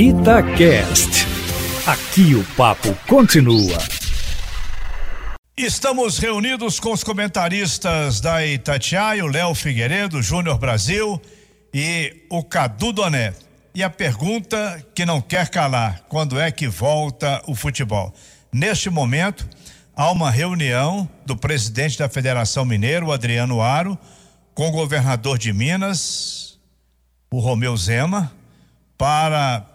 Itacast. Aqui o papo continua. Estamos reunidos com os comentaristas da Itatiaia, o Léo Figueiredo, Júnior Brasil e o Cadu Doné. E a pergunta que não quer calar: quando é que volta o futebol? Neste momento, há uma reunião do presidente da Federação Mineiro, Adriano Aro, com o governador de Minas, o Romeu Zema, para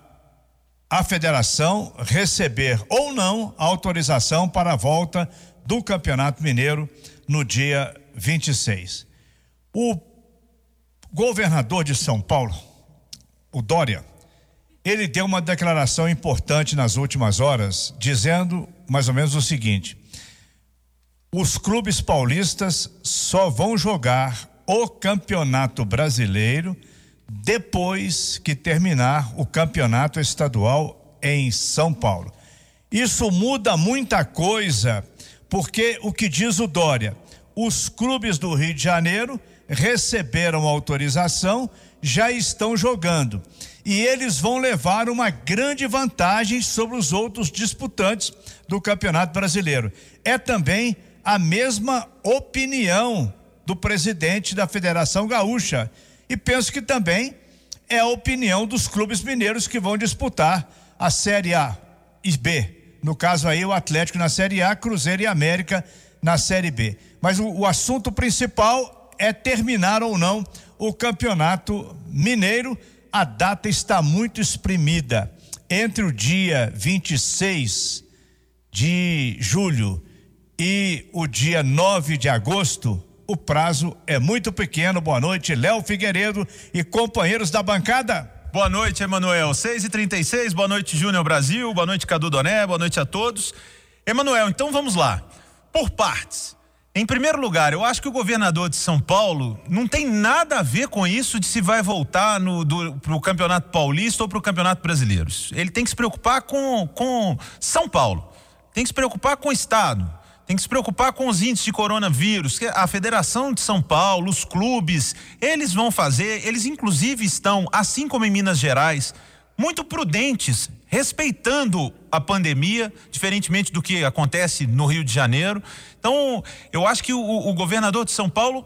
a federação receber ou não autorização para a volta do Campeonato Mineiro no dia 26. O governador de São Paulo, o Dória, ele deu uma declaração importante nas últimas horas, dizendo mais ou menos o seguinte: os clubes paulistas só vão jogar o Campeonato Brasileiro depois que terminar o campeonato estadual em São Paulo. Isso muda muita coisa, porque o que diz o Dória, os clubes do Rio de Janeiro receberam autorização, já estão jogando. E eles vão levar uma grande vantagem sobre os outros disputantes do Campeonato Brasileiro. É também a mesma opinião do presidente da Federação Gaúcha, e penso que também é a opinião dos clubes mineiros que vão disputar a Série A e B. No caso aí, o Atlético na Série A, Cruzeiro e América na Série B. Mas o, o assunto principal é terminar ou não o campeonato mineiro. A data está muito exprimida. Entre o dia 26 de julho e o dia 9 de agosto, o prazo é muito pequeno. Boa noite, Léo Figueiredo e companheiros da bancada. Boa noite, Emanuel. 6 e 36 boa noite, Júnior Brasil, boa noite, Cadu Doné, boa noite a todos. Emanuel, então vamos lá. Por partes. Em primeiro lugar, eu acho que o governador de São Paulo não tem nada a ver com isso de se vai voltar para o Campeonato Paulista ou para o Campeonato Brasileiro. Ele tem que se preocupar com, com São Paulo, tem que se preocupar com o Estado tem que se preocupar com os índices de coronavírus, que a Federação de São Paulo, os clubes, eles vão fazer, eles inclusive estão, assim como em Minas Gerais, muito prudentes, respeitando a pandemia, diferentemente do que acontece no Rio de Janeiro. Então, eu acho que o, o governador de São Paulo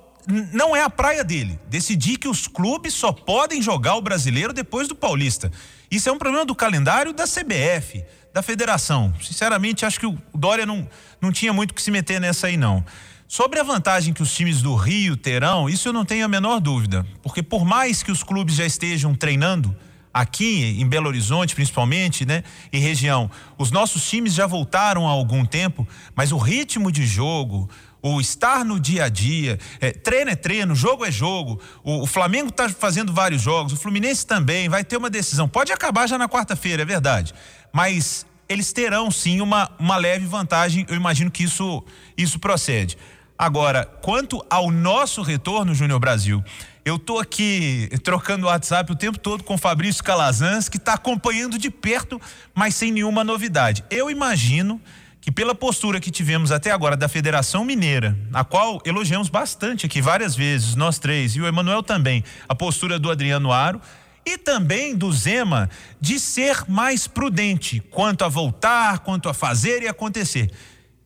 não é a praia dele decidir que os clubes só podem jogar o brasileiro depois do paulista. Isso é um problema do calendário da CBF da federação. Sinceramente, acho que o Dória não, não tinha muito que se meter nessa aí, não. Sobre a vantagem que os times do Rio terão, isso eu não tenho a menor dúvida. Porque por mais que os clubes já estejam treinando, aqui em Belo Horizonte, principalmente, né, e região, os nossos times já voltaram há algum tempo, mas o ritmo de jogo, o estar no dia a dia, é, treino é treino, jogo é jogo. O, o Flamengo está fazendo vários jogos, o Fluminense também vai ter uma decisão. Pode acabar já na quarta-feira, é verdade mas eles terão sim uma, uma leve vantagem, eu imagino que isso, isso procede. Agora, quanto ao nosso retorno, Júnior Brasil, eu tô aqui trocando WhatsApp o tempo todo com Fabrício Calazans, que está acompanhando de perto, mas sem nenhuma novidade. Eu imagino que pela postura que tivemos até agora da Federação Mineira, a qual elogiamos bastante aqui várias vezes, nós três, e o Emanuel também, a postura do Adriano Aro, e também do Zema de ser mais prudente quanto a voltar, quanto a fazer e acontecer.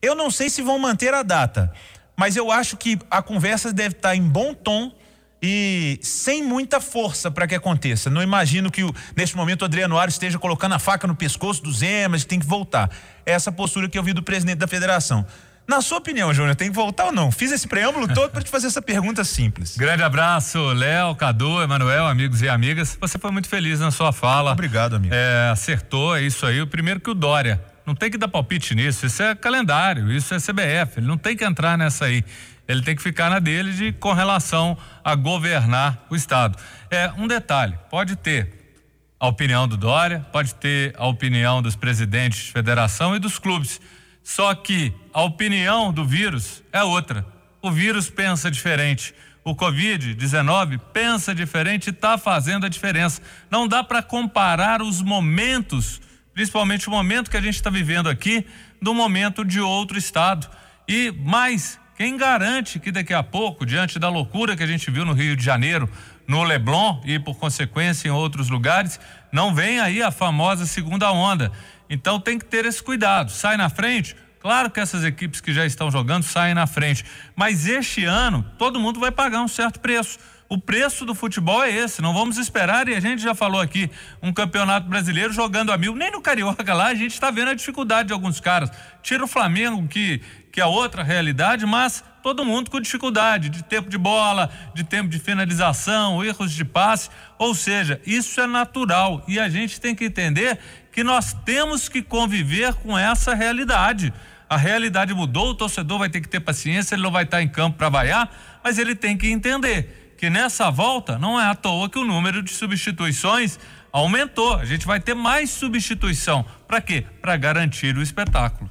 Eu não sei se vão manter a data, mas eu acho que a conversa deve estar em bom tom e sem muita força para que aconteça. Não imagino que neste momento o Adriano Ares esteja colocando a faca no pescoço do Zema, que tem que voltar. É essa postura que eu vi do presidente da federação. Na sua opinião, Júnior, tem que voltar ou não? Fiz esse preâmbulo todo para te fazer essa pergunta simples. Grande abraço, Léo, Cadu, Emanuel, amigos e amigas. Você foi muito feliz na sua fala. Obrigado, amigo. É, acertou, é isso aí. O primeiro que o Dória. Não tem que dar palpite nisso. Isso é calendário, isso é CBF. Ele não tem que entrar nessa aí. Ele tem que ficar na dele de com relação a governar o Estado. É um detalhe: pode ter a opinião do Dória, pode ter a opinião dos presidentes de federação e dos clubes só que a opinião do vírus é outra. O vírus pensa diferente. O Covid-19 pensa diferente e está fazendo a diferença. Não dá para comparar os momentos, principalmente o momento que a gente está vivendo aqui, do momento de outro estado. E mais, quem garante que daqui a pouco, diante da loucura que a gente viu no Rio de Janeiro, no Leblon e por consequência em outros lugares, Não vem aí a famosa segunda onda. Então tem que ter esse cuidado. Sai na frente. Claro que essas equipes que já estão jogando saem na frente, mas este ano todo mundo vai pagar um certo preço. O preço do futebol é esse. Não vamos esperar, e a gente já falou aqui, um campeonato brasileiro jogando a mil. Nem no Carioca lá a gente está vendo a dificuldade de alguns caras. Tira o Flamengo, que, que é outra realidade, mas todo mundo com dificuldade de tempo de bola, de tempo de finalização, erros de passe. Ou seja, isso é natural e a gente tem que entender que nós temos que conviver com essa realidade. A realidade mudou, o torcedor vai ter que ter paciência, ele não vai estar em campo para vaiar, mas ele tem que entender que nessa volta não é à toa que o número de substituições aumentou. A gente vai ter mais substituição. Para quê? Para garantir o espetáculo.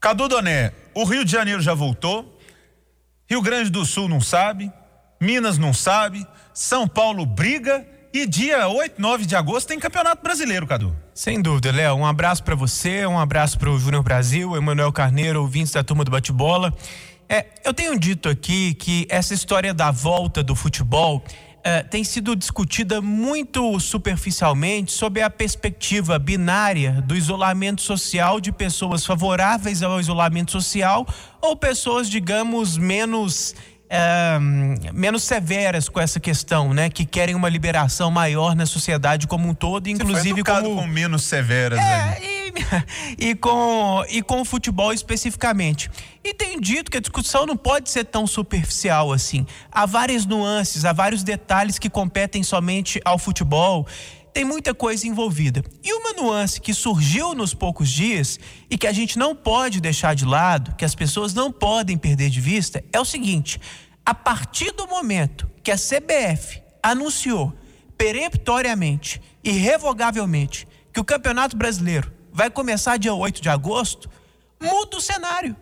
Cadu Doné, o Rio de Janeiro já voltou, Rio Grande do Sul não sabe, Minas não sabe, São Paulo briga e dia 8, 9 de agosto tem Campeonato Brasileiro, Cadu. Sem dúvida, Léo. Um abraço para você, um abraço para o Júnior Brasil, Emanuel Carneiro, ouvintes da turma do bate-bola. É, eu tenho dito aqui que essa história da volta do futebol é, tem sido discutida muito superficialmente sob a perspectiva binária do isolamento social de pessoas favoráveis ao isolamento social ou pessoas, digamos, menos menos severas com essa questão, né? Que querem uma liberação maior na sociedade como um todo, inclusive como com menos severas. é, e, e, com e com o futebol especificamente. E tem dito que a discussão não pode ser tão superficial assim. Há várias nuances, há vários detalhes que competem somente ao futebol tem muita coisa envolvida. E uma nuance que surgiu nos poucos dias e que a gente não pode deixar de lado, que as pessoas não podem perder de vista, é o seguinte: a partir do momento que a CBF anunciou peremptoriamente e revogavelmente que o Campeonato Brasileiro vai começar dia 8 de agosto, muda o cenário.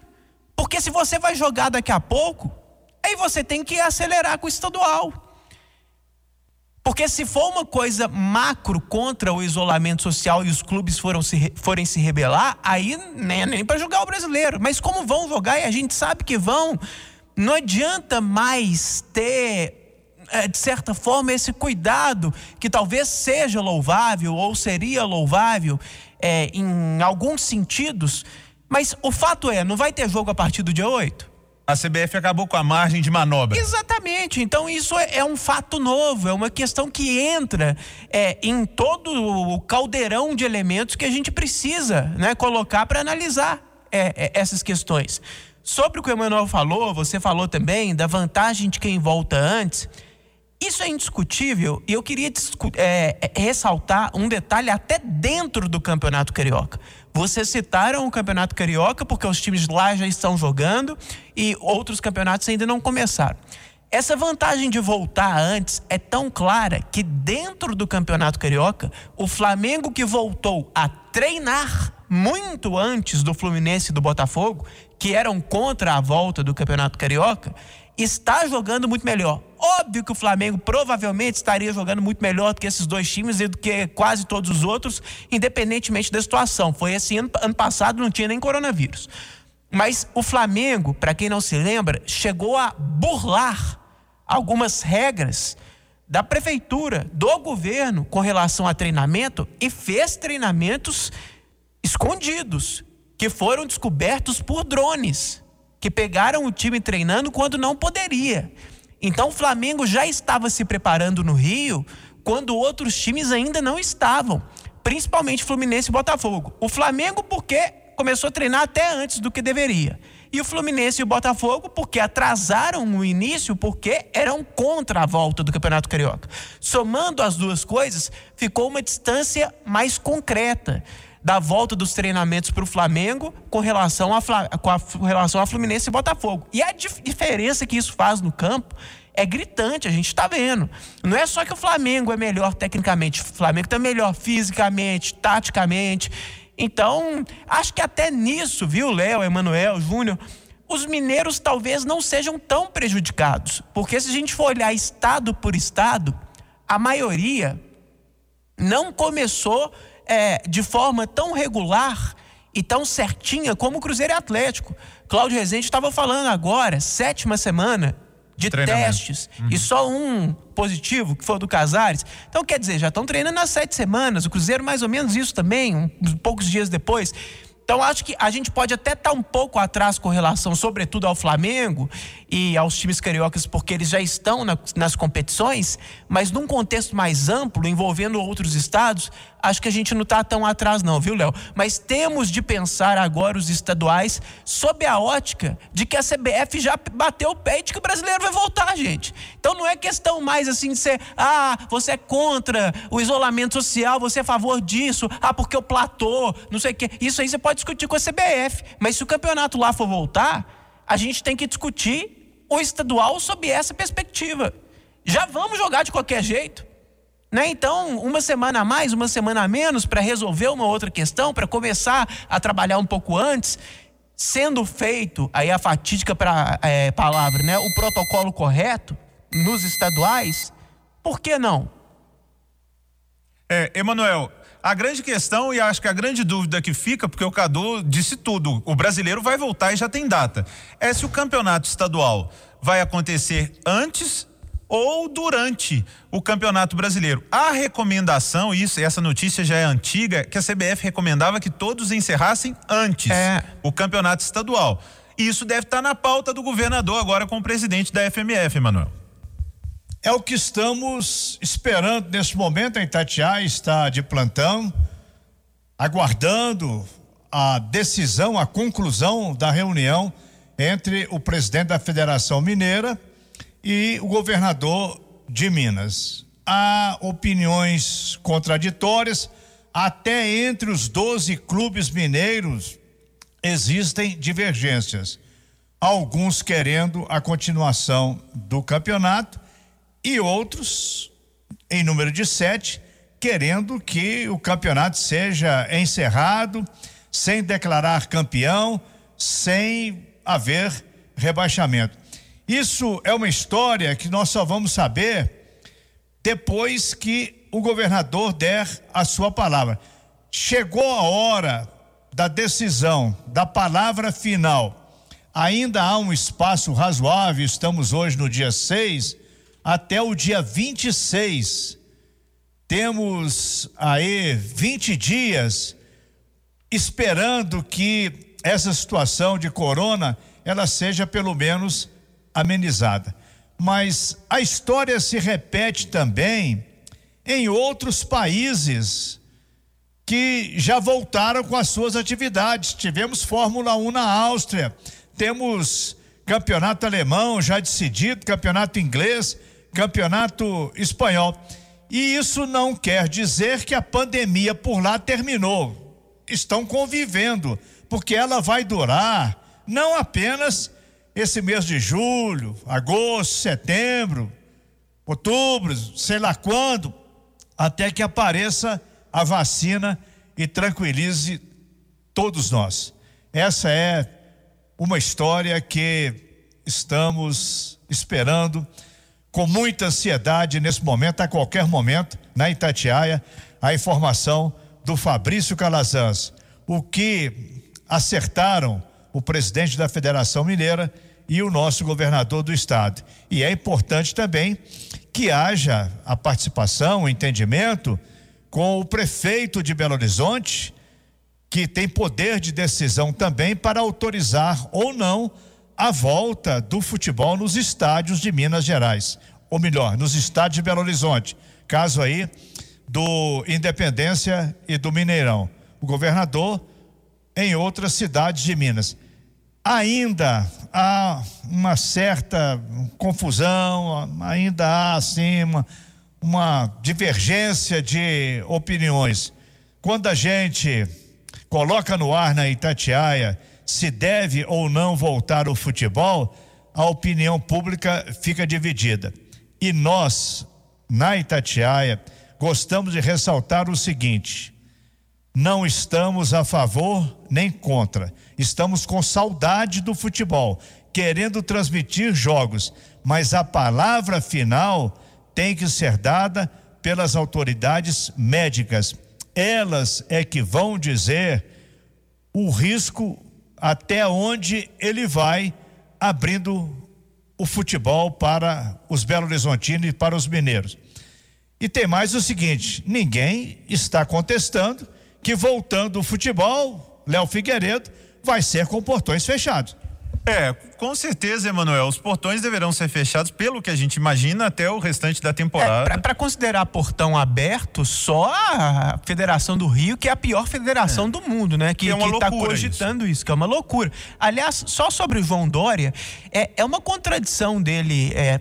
Porque se você vai jogar daqui a pouco, aí você tem que acelerar com o estadual. Porque se for uma coisa macro contra o isolamento social e os clubes foram se, forem se rebelar, aí nem, nem para jogar o brasileiro. Mas como vão jogar e a gente sabe que vão, não adianta mais ter, é, de certa forma, esse cuidado que talvez seja louvável ou seria louvável é, em alguns sentidos. Mas o fato é, não vai ter jogo a partir do dia 8? A CBF acabou com a margem de manobra. Exatamente. Então, isso é, é um fato novo, é uma questão que entra é, em todo o caldeirão de elementos que a gente precisa né, colocar para analisar é, é, essas questões. Sobre o que o Emanuel falou, você falou também da vantagem de quem volta antes. Isso é indiscutível e eu queria é, é, ressaltar um detalhe até dentro do Campeonato Carioca. Vocês citaram o Campeonato Carioca porque os times lá já estão jogando e outros campeonatos ainda não começaram. Essa vantagem de voltar antes é tão clara que dentro do Campeonato Carioca, o Flamengo que voltou a treinar muito antes do Fluminense e do Botafogo, que eram contra a volta do Campeonato Carioca, está jogando muito melhor. Óbvio que o Flamengo provavelmente estaria jogando muito melhor do que esses dois times e do que quase todos os outros, independentemente da situação. Foi assim ano, ano passado, não tinha nem coronavírus. Mas o Flamengo, para quem não se lembra, chegou a burlar algumas regras da prefeitura, do governo com relação a treinamento e fez treinamentos escondidos que foram descobertos por drones que pegaram o time treinando quando não poderia. Então o Flamengo já estava se preparando no Rio quando outros times ainda não estavam, principalmente Fluminense e Botafogo. O Flamengo porque começou a treinar até antes do que deveria. E o Fluminense e o Botafogo porque atrasaram o início porque eram contra a volta do Campeonato Carioca. Somando as duas coisas, ficou uma distância mais concreta da volta dos treinamentos para o Flamengo com relação a, com, a, com relação a Fluminense e Botafogo. E a dif diferença que isso faz no campo é gritante, a gente está vendo. Não é só que o Flamengo é melhor tecnicamente, o Flamengo está melhor fisicamente, taticamente. Então, acho que até nisso, viu, Léo, Emanuel, Júnior, os mineiros talvez não sejam tão prejudicados. Porque se a gente for olhar estado por estado, a maioria não começou é, de forma tão regular e tão certinha como o Cruzeiro e Atlético. Cláudio Rezende estava falando agora, sétima semana, de testes uhum. e só um positivo, que foi o do Casares. Então, quer dizer, já estão treinando há sete semanas. O Cruzeiro, mais ou menos isso também, uns poucos dias depois. Então, acho que a gente pode até estar tá um pouco atrás com relação, sobretudo, ao Flamengo e aos times cariocas, porque eles já estão na, nas competições, mas num contexto mais amplo, envolvendo outros estados, acho que a gente não está tão atrás, não, viu, Léo? Mas temos de pensar agora os estaduais sob a ótica de que a CBF já bateu o pé e de que o brasileiro vai voltar, gente. Então, não é questão mais assim de ser, ah, você é contra o isolamento social, você é a favor disso, ah, porque o platô, não sei o quê. Isso aí você pode discutir com a CBF. Mas se o campeonato lá for voltar, a gente tem que discutir o estadual sob essa perspectiva. Já vamos jogar de qualquer jeito. Né? Então, uma semana a mais, uma semana a menos para resolver uma outra questão, para começar a trabalhar um pouco antes, sendo feito, aí a fatídica pra, é, palavra, né? o protocolo correto nos estaduais, por que não? É, Emanuel, a grande questão e acho que a grande dúvida que fica, porque o Cadu disse tudo, o brasileiro vai voltar e já tem data, é se o campeonato estadual vai acontecer antes ou durante o Campeonato Brasileiro. A recomendação, isso, essa notícia já é antiga, que a CBF recomendava que todos encerrassem antes é. o Campeonato Estadual. E isso deve estar na pauta do governador agora com o presidente da FMF, Emanuel. É o que estamos esperando nesse momento. A Itatiaia está de plantão, aguardando a decisão, a conclusão da reunião entre o presidente da Federação Mineira e o governador de Minas. Há opiniões contraditórias, até entre os 12 clubes mineiros existem divergências. Alguns querendo a continuação do campeonato e outros, em número de sete, querendo que o campeonato seja encerrado sem declarar campeão, sem haver rebaixamento. Isso é uma história que nós só vamos saber depois que o governador der a sua palavra. Chegou a hora da decisão, da palavra final. Ainda há um espaço razoável, estamos hoje no dia 6 até o dia 26. Temos aí 20 dias esperando que essa situação de corona ela seja pelo menos amenizada. Mas a história se repete também em outros países que já voltaram com as suas atividades. Tivemos Fórmula 1 na Áustria, temos campeonato alemão já decidido, campeonato inglês, campeonato espanhol. E isso não quer dizer que a pandemia por lá terminou. Estão convivendo, porque ela vai durar não apenas esse mês de julho, agosto, setembro, outubro, sei lá quando, até que apareça a vacina e tranquilize todos nós. Essa é uma história que estamos esperando com muita ansiedade nesse momento, a qualquer momento, na Itatiaia, a informação do Fabrício Calazans. O que acertaram o presidente da Federação Mineira e o nosso governador do estado. E é importante também que haja a participação, o entendimento com o prefeito de Belo Horizonte, que tem poder de decisão também para autorizar ou não a volta do futebol nos estádios de Minas Gerais, ou melhor, nos estádios de Belo Horizonte. Caso aí do Independência e do Mineirão. O governador em outras cidades de Minas. Ainda há uma certa confusão, ainda há assim uma, uma divergência de opiniões. Quando a gente coloca no ar na Itatiaia se deve ou não voltar o futebol, a opinião pública fica dividida. E nós, na Itatiaia, gostamos de ressaltar o seguinte: não estamos a favor nem contra. Estamos com saudade do futebol, querendo transmitir jogos, mas a palavra final tem que ser dada pelas autoridades médicas. Elas é que vão dizer o risco até onde ele vai abrindo o futebol para os Belo Horizontinos e para os mineiros. E tem mais o seguinte: ninguém está contestando que voltando o futebol, Léo Figueiredo vai ser com portões fechados. É, com certeza, Emanuel. Os portões deverão ser fechados, pelo que a gente imagina, até o restante da temporada. É, Para considerar portão aberto, só a Federação do Rio, que é a pior federação é. do mundo, né? Que, é está cogitando isso. isso. que é uma loucura. Aliás, só sobre o João Dória, é, é uma contradição dele. É, é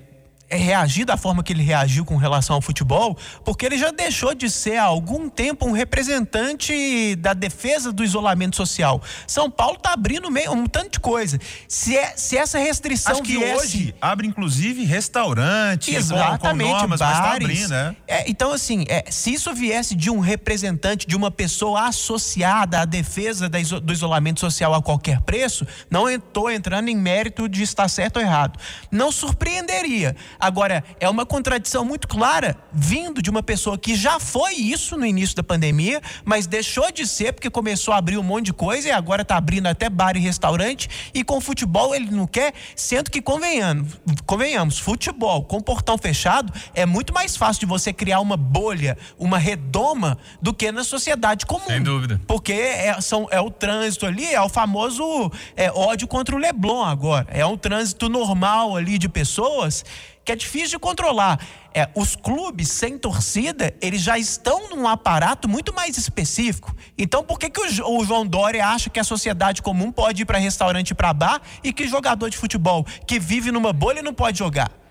reagir da forma que ele reagiu com relação ao futebol, porque ele já deixou de ser há algum tempo um representante da defesa do isolamento social. São Paulo está abrindo meio, um tanto de coisa. Se, é, se essa restrição Acho que viesse... hoje abre inclusive restaurante, Exatamente, com, com normas, bares. Mas tá abrindo, né? É, então assim, é, se isso viesse de um representante, de uma pessoa associada à defesa da, do isolamento social a qualquer preço, não estou entrando em mérito de estar certo ou errado. Não surpreenderia. Agora, é uma contradição muito clara vindo de uma pessoa que já foi isso no início da pandemia, mas deixou de ser porque começou a abrir um monte de coisa e agora está abrindo até bar e restaurante e com futebol ele não quer, sendo que convenhamos, convenhamos, futebol com portão fechado é muito mais fácil de você criar uma bolha, uma redoma do que na sociedade comum. Sem dúvida. Porque é, são, é o trânsito ali, é o famoso é, ódio contra o Leblon agora. É um trânsito normal ali de pessoas que é difícil de controlar. É, os clubes sem torcida, eles já estão num aparato muito mais específico. Então, por que, que o, o João Dória acha que a sociedade comum pode ir para restaurante e para bar e que jogador de futebol que vive numa bolha não pode jogar?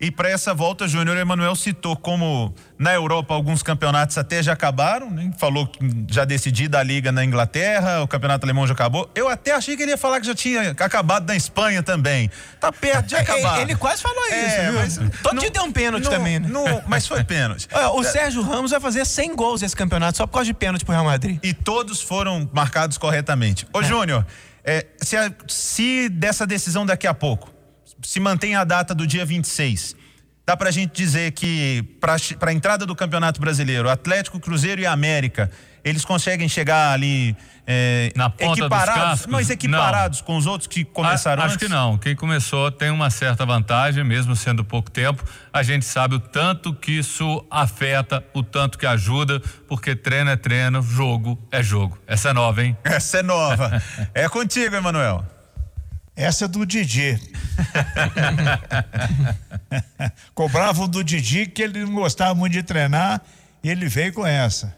E para essa volta, Júnior Emanuel citou como na Europa alguns campeonatos até já acabaram, né? falou que já decidida a liga na Inglaterra, o campeonato alemão já acabou. Eu até achei que ele ia falar que já tinha acabado na Espanha também. Tá perto de acabar. ele, ele quase falou é, isso, viu? Todo não, dia tem um pênalti não, também, né? Não, mas foi pênalti. o Sérgio Ramos vai fazer 100 gols nesse campeonato só por causa de pênalti pro Real Madrid. E todos foram marcados corretamente. Ô, é. Júnior, é, se, se dessa decisão daqui a pouco se mantém a data do dia 26. Dá pra gente dizer que para a entrada do Campeonato Brasileiro, Atlético, Cruzeiro e América, eles conseguem chegar ali é, na ponta equiparados, dos mas equiparados não. com os outros que começaram a, acho antes? Acho que não. Quem começou tem uma certa vantagem, mesmo sendo pouco tempo. A gente sabe o tanto que isso afeta, o tanto que ajuda, porque treino é treino, jogo é jogo. Essa é nova, hein? Essa é nova. é contigo, Emanuel. Essa é do Didi. Cobravam do Didi que ele não gostava muito de treinar e ele veio com essa.